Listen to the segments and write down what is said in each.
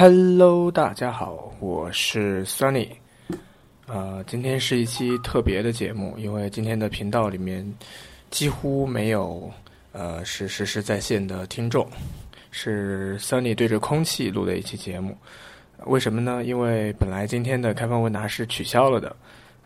Hello，大家好，我是 Sunny。呃，今天是一期特别的节目，因为今天的频道里面几乎没有呃是实时在线的听众，是 Sunny 对着空气录的一期节目。为什么呢？因为本来今天的开放问答是取消了的。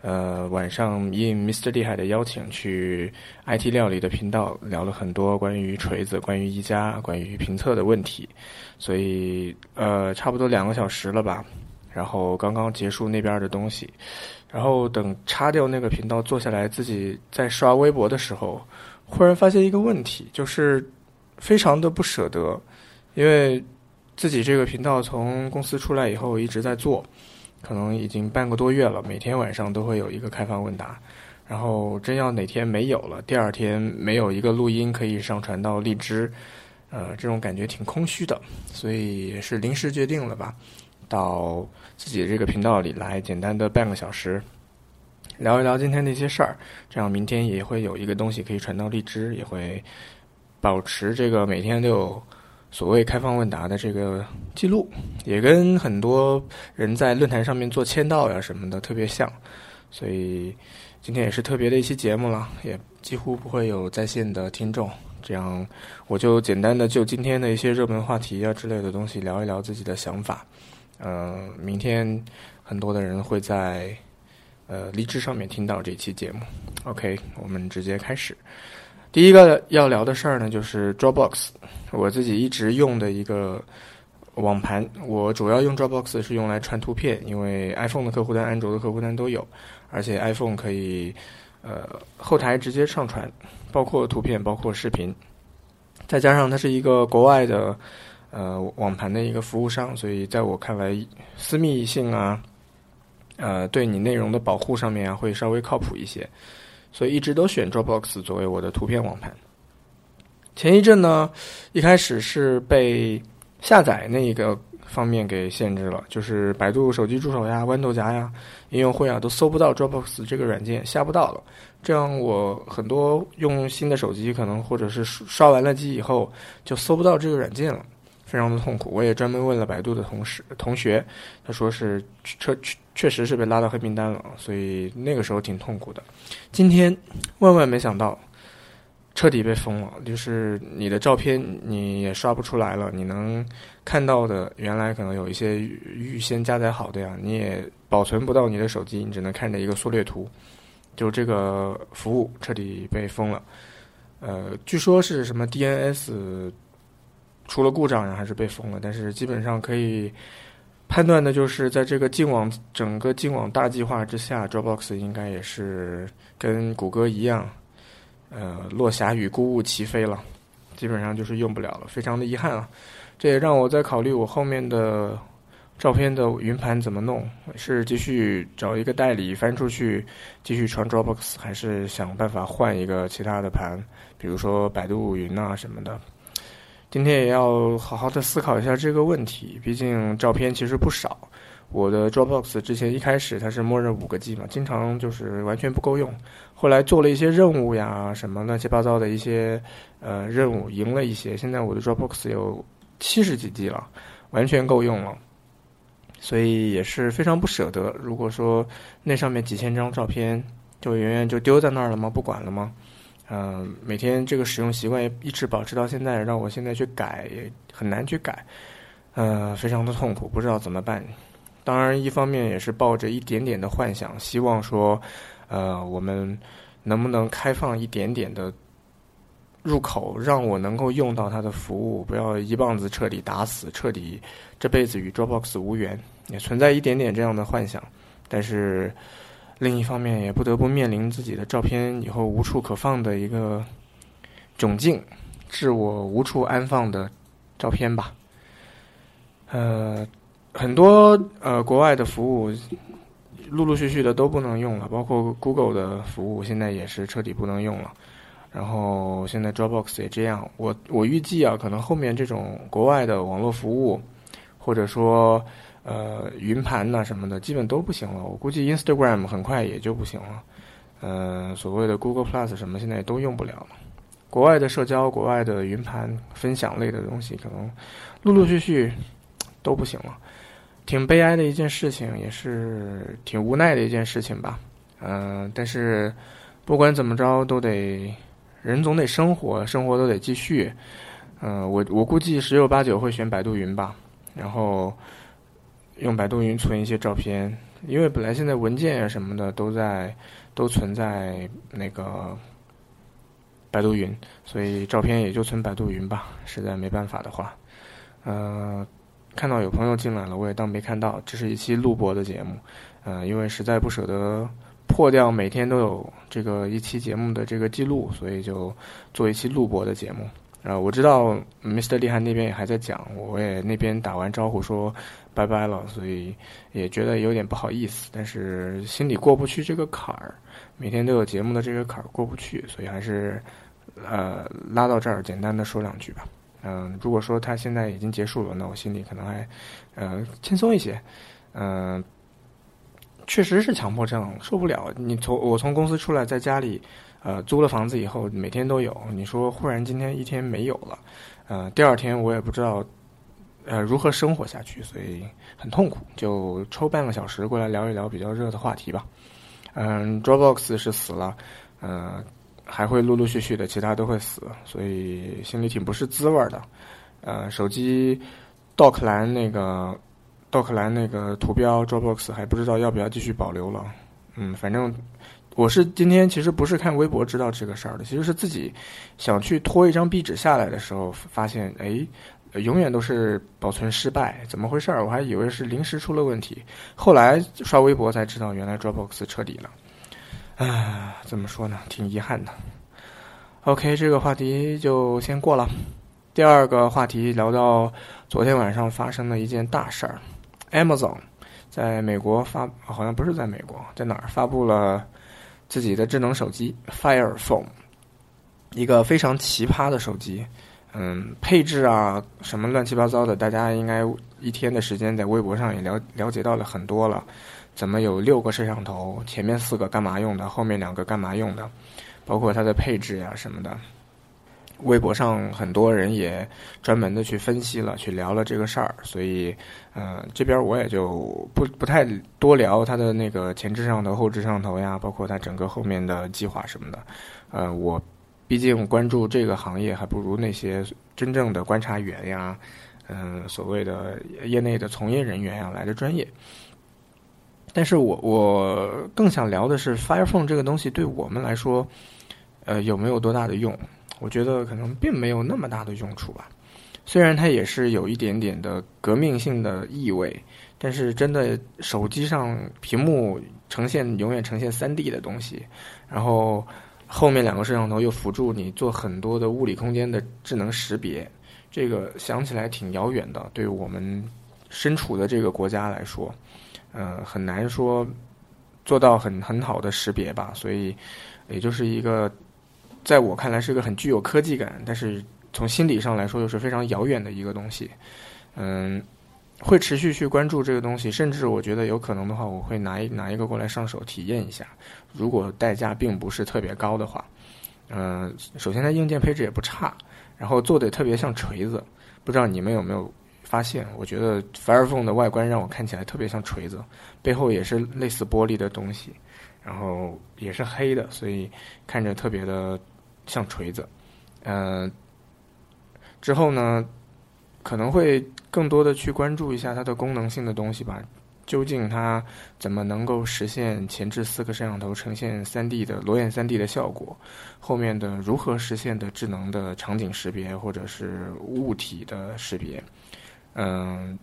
呃，晚上应 Mr 厉害的邀请，去 IT 料理的频道聊了很多关于锤子、关于一加、关于评测的问题，所以呃，差不多两个小时了吧。然后刚刚结束那边的东西，然后等插掉那个频道，坐下来自己在刷微博的时候，忽然发现一个问题，就是非常的不舍得，因为自己这个频道从公司出来以后一直在做。可能已经半个多月了，每天晚上都会有一个开放问答，然后真要哪天没有了，第二天没有一个录音可以上传到荔枝，呃，这种感觉挺空虚的，所以也是临时决定了吧，到自己这个频道里来，简单的半个小时，聊一聊今天的一些事儿，这样明天也会有一个东西可以传到荔枝，也会保持这个每天都有。所谓开放问答的这个记录，也跟很多人在论坛上面做签到呀什么的特别像，所以今天也是特别的一期节目了，也几乎不会有在线的听众，这样我就简单的就今天的一些热门话题啊之类的东西聊一聊自己的想法。嗯，明天很多的人会在呃荔枝上面听到这期节目。OK，我们直接开始。第一个要聊的事儿呢，就是 Dropbox，我自己一直用的一个网盘。我主要用 Dropbox 是用来传图片，因为 iPhone 的客户端、安卓的客户端都有，而且 iPhone 可以呃后台直接上传，包括图片、包括视频。再加上它是一个国外的呃网盘的一个服务商，所以在我看来，私密性啊，呃，对你内容的保护上面，会稍微靠谱一些。所以一直都选 Dropbox 作为我的图片网盘。前一阵呢，一开始是被下载那一个方面给限制了，就是百度手机助手呀、豌豆荚呀、应用会啊都搜不到 Dropbox 这个软件，下不到了。这样我很多用新的手机，可能或者是刷完了机以后，就搜不到这个软件了。非常的痛苦，我也专门问了百度的同事同学，他说是确确实是被拉到黑名单了，所以那个时候挺痛苦的。今天万万没想到，彻底被封了，就是你的照片你也刷不出来了，你能看到的原来可能有一些预先加载好的呀，你也保存不到你的手机，你只能看着一个缩略图，就这个服务彻底被封了。呃，据说是什么 DNS。出了故障呀，还是被封了？但是基本上可以判断的就是，在这个净网整个净网大计划之下，Dropbox 应该也是跟谷歌一样，呃，落霞与孤鹜齐飞了，基本上就是用不了了，非常的遗憾啊！这也让我在考虑我后面的照片的云盘怎么弄，是继续找一个代理翻出去继续传 Dropbox，还是想办法换一个其他的盘，比如说百度云啊什么的。今天也要好好的思考一下这个问题，毕竟照片其实不少。我的 Dropbox 之前一开始它是默认五个 G 嘛，经常就是完全不够用。后来做了一些任务呀，什么乱七八糟的一些呃任务，赢了一些。现在我的 Dropbox 有七十几 G 了，完全够用了。所以也是非常不舍得。如果说那上面几千张照片就远远就丢在那儿了吗？不管了吗？嗯，每天这个使用习惯也一直保持到现在，让我现在去改也很难去改，呃，非常的痛苦，不知道怎么办。当然，一方面也是抱着一点点的幻想，希望说，呃，我们能不能开放一点点的入口，让我能够用到它的服务，不要一棒子彻底打死，彻底这辈子与 Dropbox 无缘，也存在一点点这样的幻想，但是。另一方面，也不得不面临自己的照片以后无处可放的一个窘境，致我无处安放的照片吧。呃，很多呃国外的服务陆陆续续的都不能用了，包括 Google 的服务现在也是彻底不能用了。然后现在 Dropbox 也这样，我我预计啊，可能后面这种国外的网络服务，或者说。呃，云盘呐什么的，基本都不行了。我估计 Instagram 很快也就不行了。呃，所谓的 Google Plus 什么，现在也都用不了了。国外的社交、国外的云盘分享类的东西，可能陆陆续续都不行了，挺悲哀的一件事情，也是挺无奈的一件事情吧。嗯，但是不管怎么着，都得人总得生活，生活都得继续。嗯，我我估计十有八九会选百度云吧，然后用百度云存一些照片，因为本来现在文件啊什么的都在都存在那个。百度云，所以照片也就存百度云吧。实在没办法的话，呃，看到有朋友进来了，我也当没看到。这是一期录播的节目，呃，因为实在不舍得破掉每天都有这个一期节目的这个记录，所以就做一期录播的节目。呃，我知道 Mr. 厉害那边也还在讲，我也那边打完招呼说拜拜了，所以也觉得有点不好意思，但是心里过不去这个坎儿，每天都有节目的这个坎儿过不去，所以还是。呃，拉到这儿，简单的说两句吧。嗯，如果说他现在已经结束了，那我心里可能还呃轻松一些。嗯，确实是强迫症，受不了。你从我从公司出来，在家里呃租了房子以后，每天都有。你说忽然今天一天没有了，呃，第二天我也不知道呃如何生活下去，所以很痛苦。就抽半个小时过来聊一聊比较热的话题吧。嗯，Dropbox 是死了，呃。还会陆陆续续的，其他都会死，所以心里挺不是滋味的。呃，手机 Dock 栏那个 Dock 栏那个图标 Dropbox 还不知道要不要继续保留了。嗯，反正我是今天其实不是看微博知道这个事儿的，其实是自己想去拖一张壁纸下来的时候，发现哎，永远都是保存失败，怎么回事儿？我还以为是临时出了问题，后来刷微博才知道，原来 Dropbox 彻底了。啊，怎么说呢？挺遗憾的。OK，这个话题就先过了。第二个话题聊到昨天晚上发生的一件大事儿：Amazon 在美国发，好像不是在美国，在哪儿发布了自己的智能手机 Fire Phone，一个非常奇葩的手机。嗯，配置啊，什么乱七八糟的，大家应该一天的时间在微博上也了了解到了很多了。怎么有六个摄像头？前面四个干嘛用的？后面两个干嘛用的？包括它的配置呀什么的。微博上很多人也专门的去分析了，去聊了这个事儿。所以，呃，这边我也就不不太多聊它的那个前置摄像头、后置摄像头呀，包括它整个后面的计划什么的。呃，我毕竟关注这个行业，还不如那些真正的观察员呀，嗯，所谓的业内的从业人员呀来的专业。但是我我更想聊的是 Fire Phone 这个东西对我们来说，呃，有没有多大的用？我觉得可能并没有那么大的用处吧。虽然它也是有一点点的革命性的意味，但是真的手机上屏幕呈现永远呈现三 D 的东西，然后后面两个摄像头又辅助你做很多的物理空间的智能识别，这个想起来挺遥远的，对我们身处的这个国家来说。呃，很难说做到很很好的识别吧，所以也就是一个在我看来是个很具有科技感，但是从心理上来说又是非常遥远的一个东西。嗯，会持续去关注这个东西，甚至我觉得有可能的话，我会拿一拿一个过来上手体验一下。如果代价并不是特别高的话，嗯，首先它硬件配置也不差，然后做的特别像锤子，不知道你们有没有？发现，我觉得 Fire Phone 的外观让我看起来特别像锤子，背后也是类似玻璃的东西，然后也是黑的，所以看着特别的像锤子。嗯，之后呢，可能会更多的去关注一下它的功能性的东西吧。究竟它怎么能够实现前置四个摄像头呈现三 D 的裸眼三 D 的效果？后面的如何实现的智能的场景识别或者是物体的识别？嗯，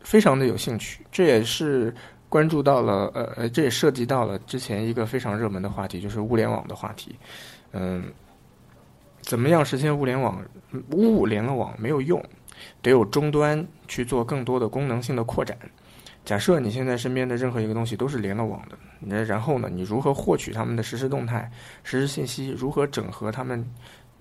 非常的有兴趣，这也是关注到了，呃呃，这也涉及到了之前一个非常热门的话题，就是物联网的话题。嗯，怎么样实现物联网？物联了网没有用，得有终端去做更多的功能性的扩展。假设你现在身边的任何一个东西都是连了网的，那然后呢，你如何获取他们的实时动态、实时信息？如何整合他们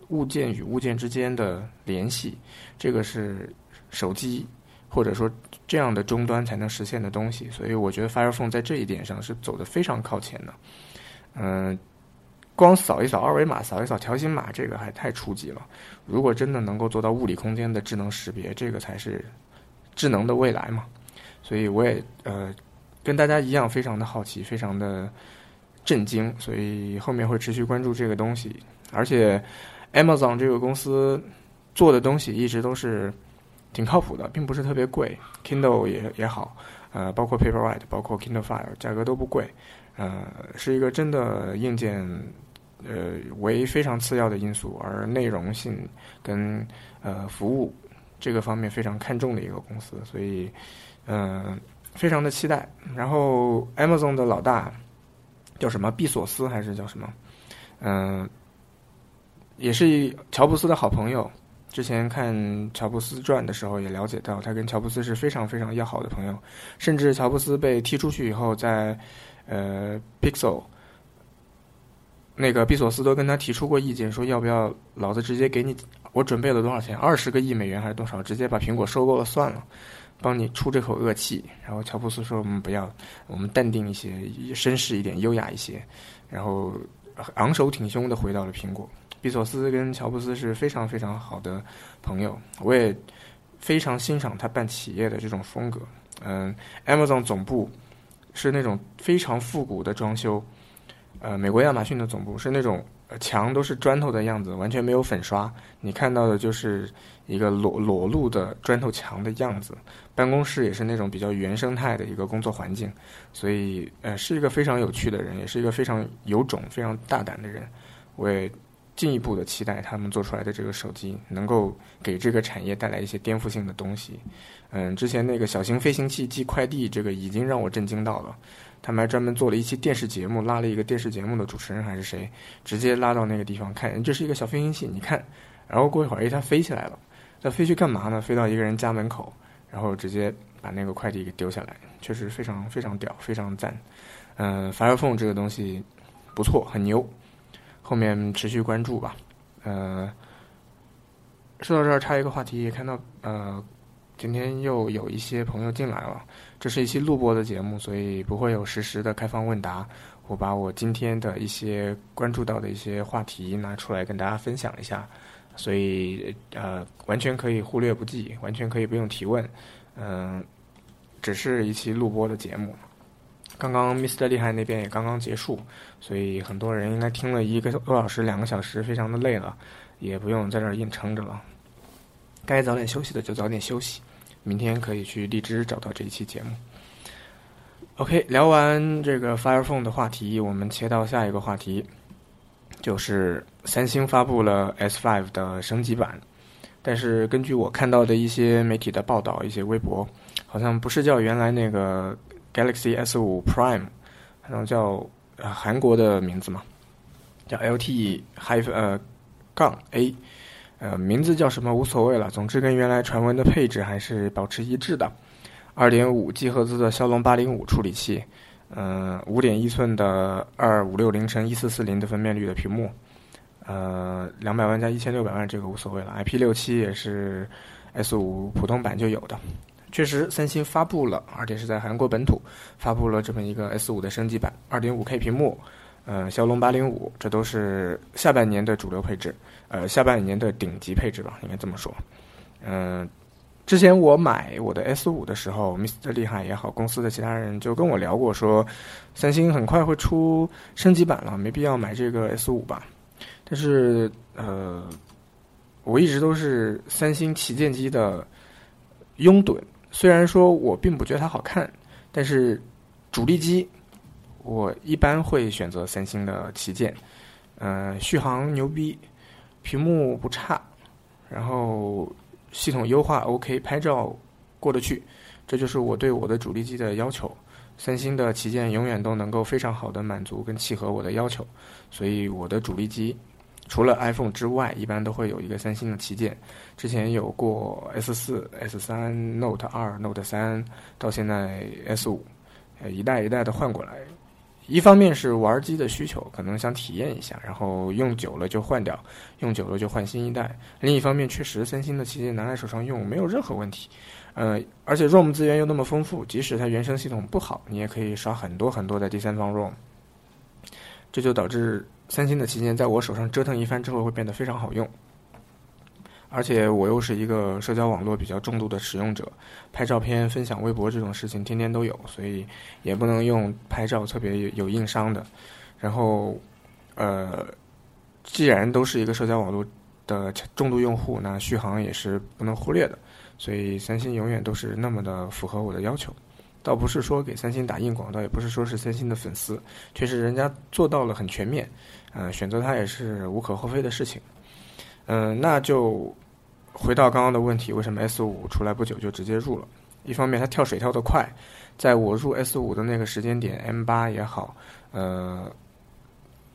物件与物件之间的联系？这个是。手机或者说这样的终端才能实现的东西，所以我觉得 Fire Phone 在这一点上是走的非常靠前的。嗯，光扫一扫二维码、扫一扫条形码，这个还太初级了。如果真的能够做到物理空间的智能识别，这个才是智能的未来嘛，所以我也呃跟大家一样非常的好奇，非常的震惊，所以后面会持续关注这个东西。而且，Amazon 这个公司做的东西一直都是挺靠谱的，并不是特别贵，Kindle 也也好，呃，包括 Paperwhite，包括 Kindle Fire，价格都不贵，呃，是一个真的硬件呃为非常次要的因素，而内容性跟呃服务。这个方面非常看重的一个公司，所以，嗯，非常的期待。然后，Amazon 的老大叫什么？毕索斯还是叫什么？嗯，也是乔布斯的好朋友。之前看乔布斯传的时候，也了解到他跟乔布斯是非常非常要好的朋友。甚至乔布斯被踢出去以后，在呃 Pixel 那个毕索斯都跟他提出过意见，说要不要老子直接给你。我准备了多少钱？二十个亿美元还是多少？直接把苹果收购了算了，帮你出这口恶气。然后乔布斯说：“我们不要，我们淡定一些，绅士一点，优雅一些。”然后昂首挺胸的回到了苹果。比索斯跟乔布斯是非常非常好的朋友，我也非常欣赏他办企业的这种风格。嗯，Amazon 总部是那种非常复古的装修。呃，美国亚马逊的总部是那种。墙都是砖头的样子，完全没有粉刷。你看到的就是一个裸裸露的砖头墙的样子。办公室也是那种比较原生态的一个工作环境，所以呃，是一个非常有趣的人，也是一个非常有种、非常大胆的人。我也进一步的期待他们做出来的这个手机能够给这个产业带来一些颠覆性的东西。嗯，之前那个小型飞行器寄快递，这个已经让我震惊到了。他们还专门做了一期电视节目，拉了一个电视节目的主持人还是谁，直接拉到那个地方看，这是一个小飞行器，你看，然后过一会儿，哎，它飞起来了，它飞去干嘛呢？飞到一个人家门口，然后直接把那个快递给丢下来，确实非常非常屌，非常赞。嗯，Fire Phone 这个东西不错，很牛，后面持续关注吧。呃，说到这儿，插一个话题，也看到呃。今天又有一些朋友进来了，这是一期录播的节目，所以不会有实时的开放问答。我把我今天的一些关注到的一些话题拿出来跟大家分享一下，所以呃，完全可以忽略不计，完全可以不用提问。嗯，只是一期录播的节目。刚刚 Mr 厉害那边也刚刚结束，所以很多人应该听了一个多小时、两个小时，非常的累了，也不用在这儿硬撑着了。该早点休息的就早点休息。明天可以去荔枝找到这一期节目。OK，聊完这个 Fire Phone 的话题，我们切到下一个话题，就是三星发布了 S5 的升级版，但是根据我看到的一些媒体的报道、一些微博，好像不是叫原来那个 Galaxy S5 Prime，好像叫呃韩国的名字嘛，叫 LTE Hi 呃杠 A。呃，名字叫什么无所谓了，总之跟原来传闻的配置还是保持一致的。二点五 G 赫兹的骁龙八零五处理器，嗯，五点一寸的二五六零乘一四四零的分辨率的屏幕，呃，两百万加一千六百万这个无所谓了。IP 六七也是 S 五普通版就有的。确实，三星发布了，而且是在韩国本土发布了这么一个 S 五的升级版，二点五 K 屏幕。呃，骁龙八零五，这都是下半年的主流配置，呃，下半年的顶级配置吧，应该这么说。嗯，之前我买我的 S 五的时候，Mr 厉害也好，公司的其他人就跟我聊过，说三星很快会出升级版了，没必要买这个 S 五吧。但是，呃，我一直都是三星旗舰机的拥趸，虽然说我并不觉得它好看，但是主力机。我一般会选择三星的旗舰，呃，续航牛逼，屏幕不差，然后系统优化 OK，拍照过得去，这就是我对我的主力机的要求。三星的旗舰永远都能够非常好的满足跟契合我的要求，所以我的主力机除了 iPhone 之外，一般都会有一个三星的旗舰。之前有过 S 四、S 三、Note 二、Note 三，到现在 S 五，呃，一代一代的换过来。一方面是玩机的需求，可能想体验一下，然后用久了就换掉，用久了就换新一代。另一方面，确实三星的旗舰拿在手上用没有任何问题，呃，而且 ROM 资源又那么丰富，即使它原生系统不好，你也可以刷很多很多的第三方 ROM。这就导致三星的旗舰在我手上折腾一番之后会变得非常好用。而且我又是一个社交网络比较重度的使用者，拍照片、分享微博这种事情天天都有，所以也不能用拍照特别有硬伤的。然后，呃，既然都是一个社交网络的重度用户，那续航也是不能忽略的。所以三星永远都是那么的符合我的要求。倒不是说给三星打硬广告，也不是说是三星的粉丝，确实人家做到了很全面，呃，选择它也是无可厚非的事情。嗯，那就回到刚刚的问题，为什么 S 五出来不久就直接入了？一方面它跳水跳得快，在我入 S 五的那个时间点，M 八也好，呃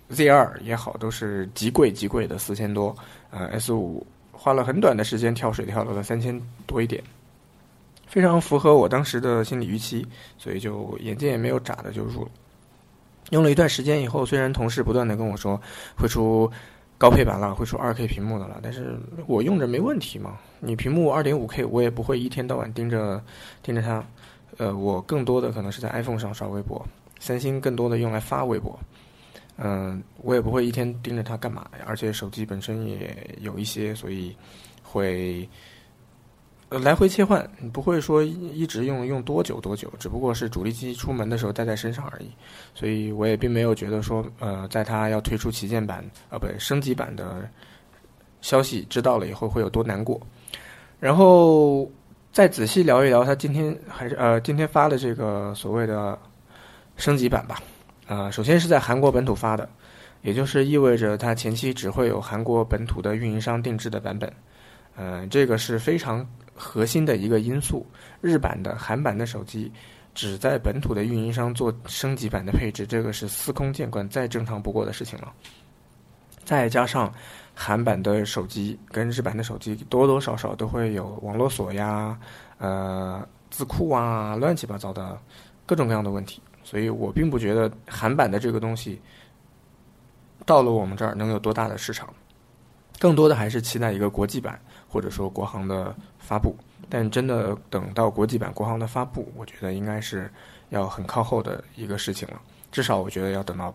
，Z 二也好，都是极贵极贵的四千多，呃，S 五花了很短的时间跳水跳到了三千多一点。非常符合我当时的心理预期，所以就眼睛也没有眨的就入了。用了一段时间以后，虽然同事不断的跟我说会出高配版了，会出二 K 屏幕的了，但是我用着没问题嘛。你屏幕二点五 K，我也不会一天到晚盯着盯着它。呃，我更多的可能是在 iPhone 上刷微博，三星更多的用来发微博。嗯，我也不会一天盯着它干嘛，而且手机本身也有一些，所以会。来回切换，你不会说一直用用多久多久，只不过是主力机出门的时候带在身上而已，所以我也并没有觉得说，呃，在它要推出旗舰版，啊，不对，升级版的消息知道了以后会有多难过。然后再仔细聊一聊它今天还是呃今天发的这个所谓的升级版吧，啊，首先是在韩国本土发的，也就是意味着它前期只会有韩国本土的运营商定制的版本，嗯，这个是非常。核心的一个因素，日版的、韩版的手机只在本土的运营商做升级版的配置，这个是司空见惯、再正常不过的事情了。再加上韩版的手机跟日版的手机多多少少都会有网络锁呀、呃字库啊、乱七八糟的各种各样的问题，所以我并不觉得韩版的这个东西到了我们这儿能有多大的市场，更多的还是期待一个国际版。或者说国行的发布，但真的等到国际版国行的发布，我觉得应该是要很靠后的一个事情了。至少我觉得要等到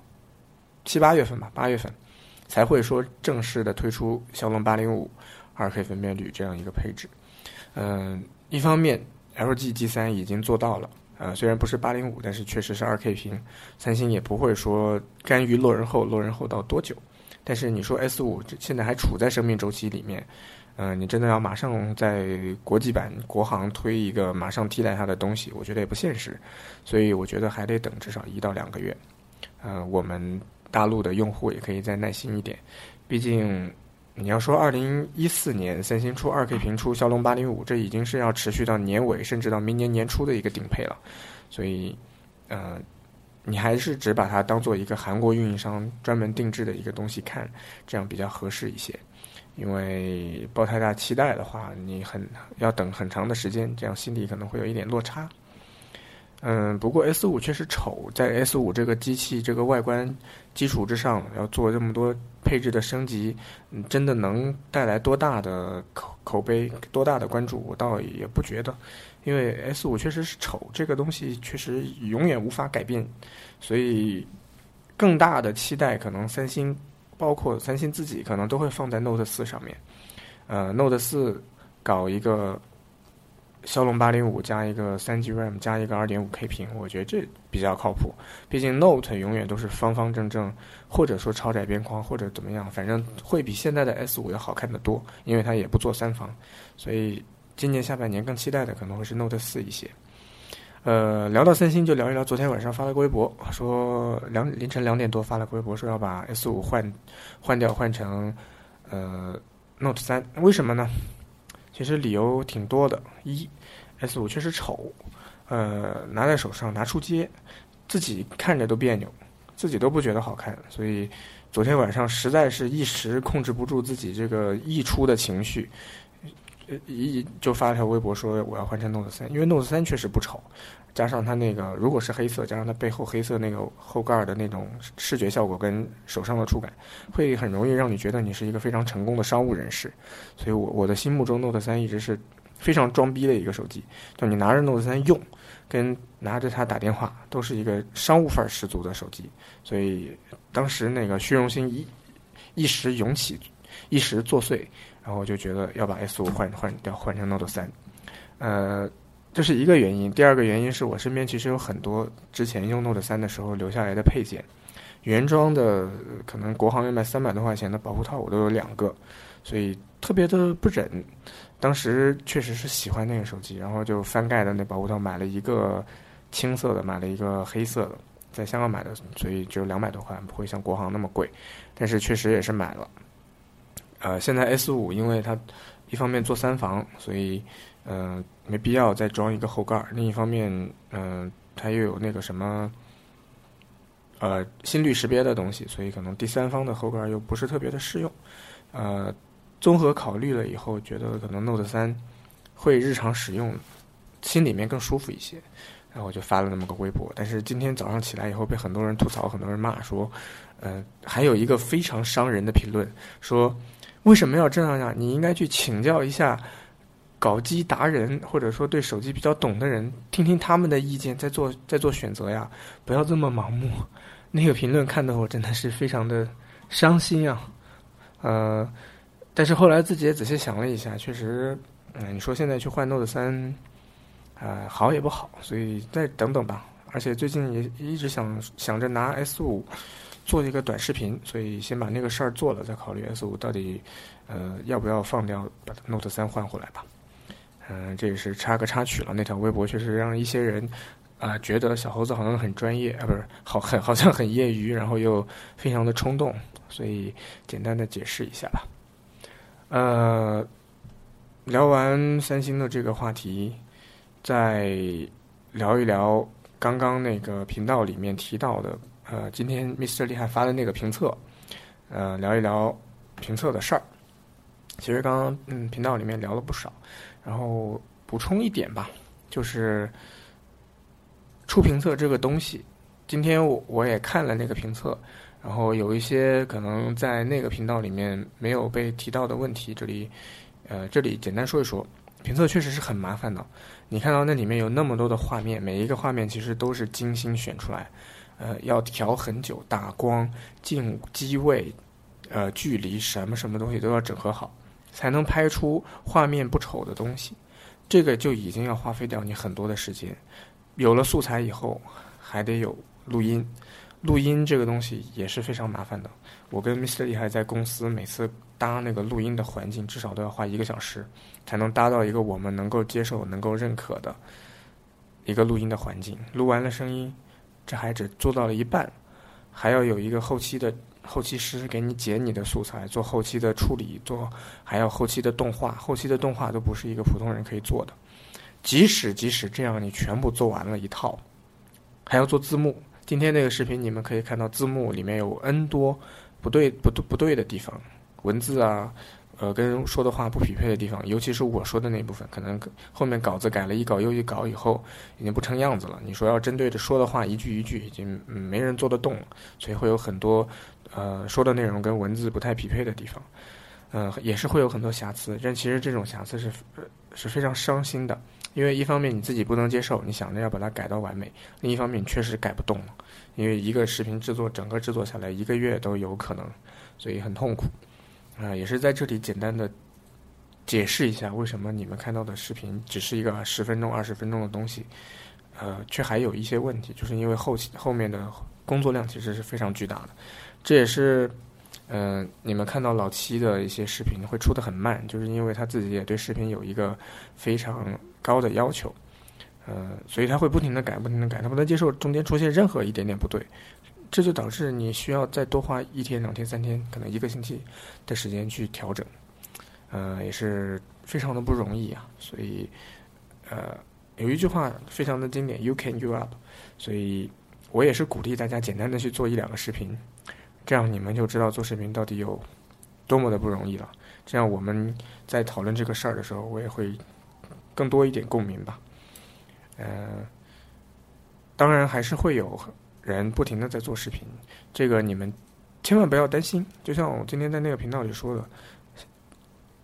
七八月份吧，八月份才会说正式的推出骁龙八零五二 K 分辨率这样一个配置。嗯，一方面 LG G 三已经做到了，呃，虽然不是八零五，但是确实是二 K 屏。三星也不会说甘于落人后，落人后到多久。但是你说 S 五现在还处在生命周期里面。嗯，你真的要马上在国际版国行推一个马上替代它的东西，我觉得也不现实，所以我觉得还得等至少一到两个月。呃，我们大陆的用户也可以再耐心一点，毕竟你要说二零一四年三星出二 K 屏出骁龙八零五，这已经是要持续到年尾甚至到明年年初的一个顶配了，所以呃，你还是只把它当做一个韩国运营商专门定制的一个东西看，这样比较合适一些。因为抱太大期待的话，你很要等很长的时间，这样心里可能会有一点落差。嗯，不过 S 五确实丑，在 S 五这个机器这个外观基础之上，要做这么多配置的升级，真的能带来多大的口口碑、多大的关注？我倒也不觉得，因为 S 五确实是丑，这个东西确实永远无法改变，所以更大的期待可能三星。包括三星自己可能都会放在 Note 四上面，呃，Note 四搞一个骁龙八零五加一个三 G RAM 加一个二点五 K 屏，我觉得这比较靠谱。毕竟 Note 永远都是方方正正，或者说超窄边框，或者怎么样，反正会比现在的 S 五要好看的多，因为它也不做三防。所以今年下半年更期待的可能会是 Note 四一些。呃，聊到三星，就聊一聊昨天晚上发了个微博，说两凌晨两点多发了个微博，说要把 S 五换换掉，换成呃 Note 三。为什么呢？其实理由挺多的。一，S 五确实丑，呃，拿在手上拿出街，自己看着都别扭，自己都不觉得好看。所以昨天晚上实在是一时控制不住自己这个溢出的情绪。一就发了条微博说我要换成 Note 三，因为 Note 三确实不丑，加上它那个如果是黑色，加上它背后黑色那个后盖的那种视觉效果跟手上的触感，会很容易让你觉得你是一个非常成功的商务人士。所以我我的心目中 Note 三一直是非常装逼的一个手机，就你拿着 Note 三用，跟拿着它打电话都是一个商务范儿十足的手机。所以当时那个虚荣心一一时涌起，一时作祟。然后我就觉得要把 S 五换换掉，换成 Note 三。呃，这是一个原因。第二个原因是我身边其实有很多之前用 Note 三的时候留下来的配件，原装的可能国行要卖三百多块钱的保护套我都有两个，所以特别的不忍。当时确实是喜欢那个手机，然后就翻盖的那保护套买了一个青色的，买了一个黑色的，在香港买的，所以只有两百多块，不会像国行那么贵。但是确实也是买了。呃，现在 S 五因为它一方面做三防，所以嗯没必要再装一个后盖儿；另一方面，嗯它又有那个什么呃心率识别的东西，所以可能第三方的后盖儿又不是特别的适用。呃。综合考虑了以后，觉得可能 Note 三会日常使用，心里面更舒服一些，然后我就发了那么个微博。但是今天早上起来以后，被很多人吐槽，很多人骂说，呃，还有一个非常伤人的评论，说为什么要这样呀？你应该去请教一下搞机达人，或者说对手机比较懂的人，听听他们的意见，再做再做选择呀，不要这么盲目。那个评论看得我真的是非常的伤心啊，呃。但是后来自己也仔细想了一下，确实，嗯，你说现在去换 Note 三，啊，好也不好，所以再等等吧。而且最近也一直想想着拿 S 五做一个短视频，所以先把那个事儿做了，再考虑 S 五到底呃要不要放掉，把 Note 三换回来吧。嗯，这也是插个插曲了。那条微博确实让一些人啊觉得小猴子好像很专业啊，不是好很好像很业余，然后又非常的冲动，所以简单的解释一下吧。呃，聊完三星的这个话题，再聊一聊刚刚那个频道里面提到的，呃，今天 Mr 厉害发的那个评测，呃，聊一聊评测的事儿。其实刚刚嗯频道里面聊了不少，然后补充一点吧，就是出评测这个东西，今天我我也看了那个评测。然后有一些可能在那个频道里面没有被提到的问题，这里，呃，这里简单说一说。评测确实是很麻烦的，你看到那里面有那么多的画面，每一个画面其实都是精心选出来，呃，要调很久，打光、镜机位、呃，距离，什么什么东西都要整合好，才能拍出画面不丑的东西。这个就已经要花费掉你很多的时间。有了素材以后，还得有录音。录音这个东西也是非常麻烦的。我跟 Mr 厉害在公司每次搭那个录音的环境，至少都要花一个小时，才能搭到一个我们能够接受、能够认可的一个录音的环境。录完了声音，这还只做到了一半，还要有一个后期的后期师给你剪你的素材，做后期的处理，做还要后期的动画，后期的动画都不是一个普通人可以做的。即使即使这样，你全部做完了一套，还要做字幕。今天那个视频，你们可以看到字幕里面有 N 多不对、不对、不对的地方，文字啊，呃，跟说的话不匹配的地方，尤其是我说的那部分，可能后面稿子改了一稿又一稿以后，已经不成样子了。你说要针对着说的话一句一句，已经没人做得动了，所以会有很多呃说的内容跟文字不太匹配的地方，嗯，也是会有很多瑕疵。但其实这种瑕疵是是非常伤心的。因为一方面你自己不能接受，你想着要把它改到完美；另一方面确实改不动了，因为一个视频制作整个制作下来一个月都有可能，所以很痛苦。啊，也是在这里简单的解释一下，为什么你们看到的视频只是一个十分钟、二十分钟的东西，呃，却还有一些问题，就是因为后期后面的工作量其实是非常巨大的。这也是，嗯，你们看到老七的一些视频会出的很慢，就是因为他自己也对视频有一个非常。高的要求，呃，所以他会不停的改，不停的改，他不能接受中间出现任何一点点不对，这就导致你需要再多花一天、两天、三天，可能一个星期的时间去调整，呃，也是非常的不容易啊。所以，呃，有一句话非常的经典，“You can you up”，所以我也是鼓励大家简单的去做一两个视频，这样你们就知道做视频到底有多么的不容易了。这样我们在讨论这个事儿的时候，我也会。更多一点共鸣吧，呃，当然还是会有人不停的在做视频，这个你们千万不要担心。就像我今天在那个频道里说的，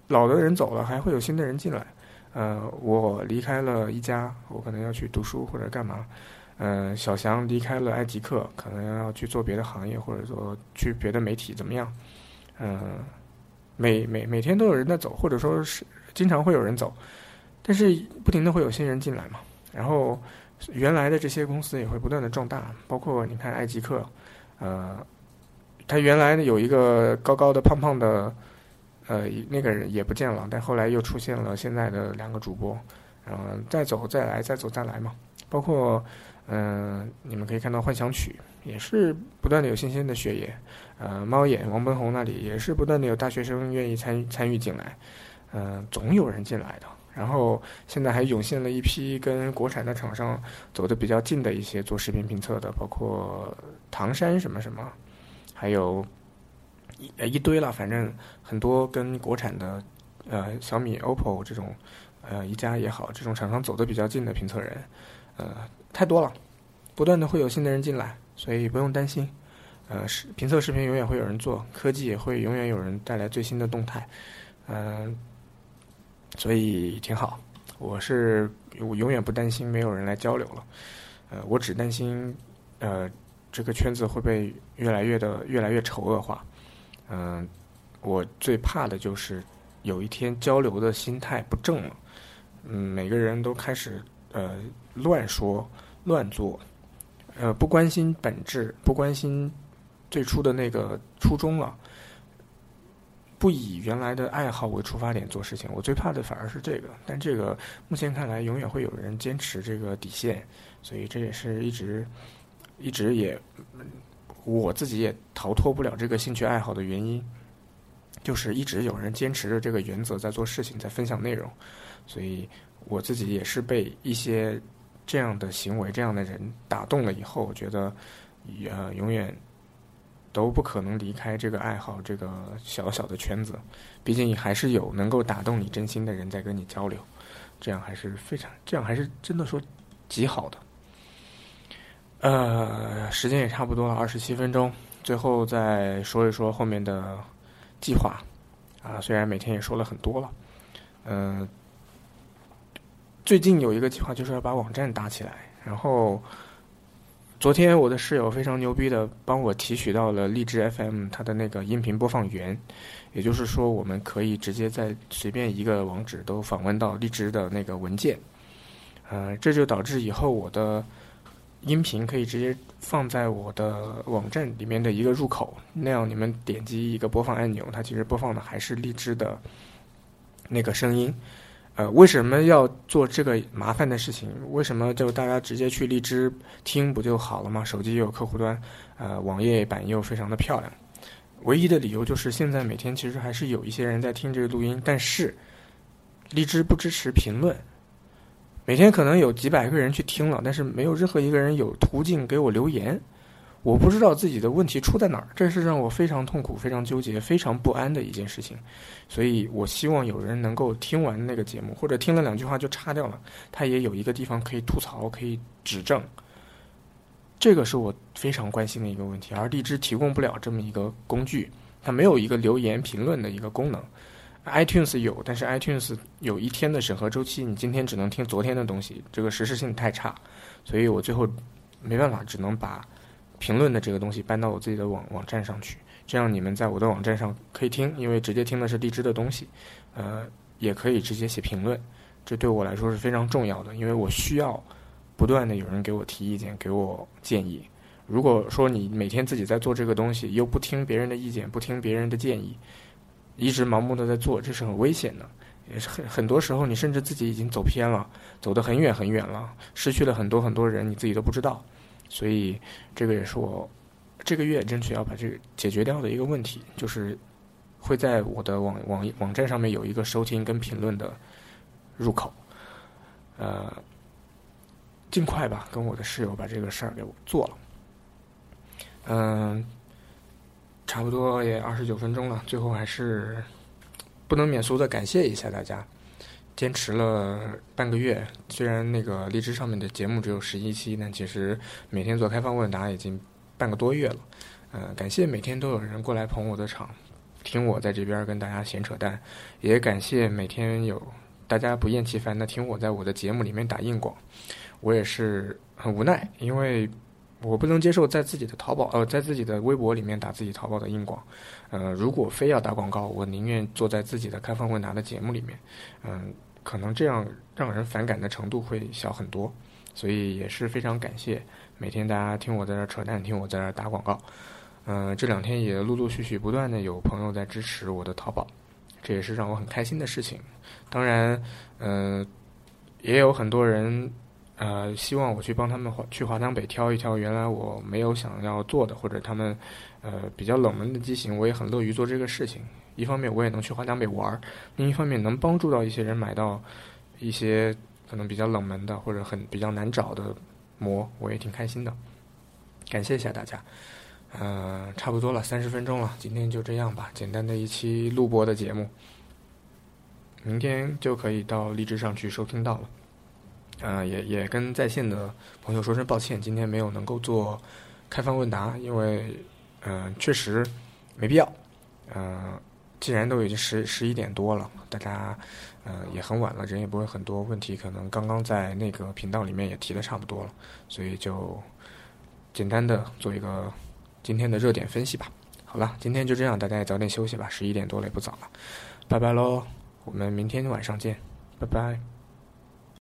老的人走了，还会有新的人进来。呃，我离开了一家，我可能要去读书或者干嘛。呃，小翔离开了埃及克，可能要去做别的行业，或者说去别的媒体，怎么样？嗯，每每每天都有人在走，或者说是经常会有人走，但是不停的会有新人进来嘛。然后原来的这些公司也会不断的壮大，包括你看爱极客，呃，他原来有一个高高的胖胖的，呃，那个人也不见了，但后来又出现了现在的两个主播，嗯，再走再来，再走再来嘛。包括嗯，你们可以看到幻想曲也是不断的有新鲜的血液，呃，猫眼王奔红那里也是不断的有大学生愿意参参与进来，嗯，总有人进来的。然后现在还涌现了一批跟国产的厂商走的比较近的一些做视频评测的，包括唐山什么什么，还有一一堆了，反正很多跟国产的呃小米、OPPO 这种呃一加也好，这种厂商走的比较近的评测人，呃太多了，不断的会有新的人进来，所以不用担心。呃，视评测视频永远会有人做，科技也会永远有人带来最新的动态，嗯。所以挺好，我是我永远不担心没有人来交流了，呃，我只担心，呃，这个圈子会被越来越的越来越丑恶化，嗯，我最怕的就是有一天交流的心态不正了，嗯，每个人都开始呃乱说乱做，呃，不关心本质，不关心最初的那个初衷了。不以原来的爱好为出发点做事情，我最怕的反而是这个。但这个目前看来，永远会有人坚持这个底线，所以这也是一直一直也我自己也逃脱不了这个兴趣爱好的原因，就是一直有人坚持着这个原则在做事情，在分享内容，所以我自己也是被一些这样的行为、这样的人打动了以后，我觉得呃永远。都不可能离开这个爱好，这个小小的圈子。毕竟你还是有能够打动你真心的人在跟你交流，这样还是非常，这样还是真的说极好的。呃，时间也差不多了，二十七分钟，最后再说一说后面的计划。啊，虽然每天也说了很多了，嗯，最近有一个计划就是要把网站搭起来，然后。昨天我的室友非常牛逼的帮我提取到了荔枝 FM 它的那个音频播放源，也就是说我们可以直接在随便一个网址都访问到荔枝的那个文件，呃，这就导致以后我的音频可以直接放在我的网站里面的一个入口，那样你们点击一个播放按钮，它其实播放的还是荔枝的那个声音。呃，为什么要做这个麻烦的事情？为什么就大家直接去荔枝听不就好了吗？手机又有客户端，呃，网页版又非常的漂亮。唯一的理由就是现在每天其实还是有一些人在听这个录音，但是荔枝不支持评论。每天可能有几百个人去听了，但是没有任何一个人有途径给我留言。我不知道自己的问题出在哪儿，这是让我非常痛苦、非常纠结、非常不安的一件事情。所以我希望有人能够听完那个节目，或者听了两句话就叉掉了，他也有一个地方可以吐槽、可以指正。这个是我非常关心的一个问题，而荔枝提供不了这么一个工具，它没有一个留言评论的一个功能。iTunes 有，但是 iTunes 有一天的审核周期，你今天只能听昨天的东西，这个实时性太差，所以我最后没办法，只能把。评论的这个东西搬到我自己的网网站上去，这样你们在我的网站上可以听，因为直接听的是荔枝的东西，呃，也可以直接写评论，这对我来说是非常重要的，因为我需要不断的有人给我提意见，给我建议。如果说你每天自己在做这个东西，又不听别人的意见，不听别人的建议，一直盲目的在做，这是很危险的，也是很很多时候你甚至自己已经走偏了，走得很远很远了，失去了很多很多人，你自己都不知道。所以，这个也是我这个月争取要把这个解决掉的一个问题，就是会在我的网网网站上面有一个收听跟评论的入口，呃，尽快吧，跟我的室友把这个事儿给我做了。嗯，差不多也二十九分钟了，最后还是不能免俗的感谢一下大家。坚持了半个月，虽然那个荔枝上面的节目只有十一期，但其实每天做开放问答已经半个多月了。呃，感谢每天都有人过来捧我的场，听我在这边跟大家闲扯淡，也感谢每天有大家不厌其烦的听我在我的节目里面打硬广。我也是很无奈，因为我不能接受在自己的淘宝呃，在自己的微博里面打自己淘宝的硬广。呃，如果非要打广告，我宁愿坐在自己的开放问答的节目里面。嗯，可能这样让人反感的程度会小很多。所以也是非常感谢每天大家听我在这扯淡，听我在这打广告。嗯，这两天也陆陆续续不断的有朋友在支持我的淘宝，这也是让我很开心的事情。当然，嗯，也有很多人。呃，希望我去帮他们去华强北挑一挑原来我没有想要做的，或者他们呃比较冷门的机型，我也很乐于做这个事情。一方面我也能去华强北玩，另一方面能帮助到一些人买到一些可能比较冷门的或者很比较难找的膜，我也挺开心的。感谢一下大家，呃，差不多了，三十分钟了，今天就这样吧，简单的一期录播的节目，明天就可以到荔枝上去收听到了。呃，也也跟在线的朋友说声抱歉，今天没有能够做开放问答，因为嗯，确实没必要。嗯，既然都已经十十一点多了，大家嗯也很晚了，人也不会很多，问题可能刚刚在那个频道里面也提的差不多了，所以就简单的做一个今天的热点分析吧。好了，今天就这样，大家也早点休息吧，十一点多了也不早了，拜拜喽，我们明天晚上见，拜拜。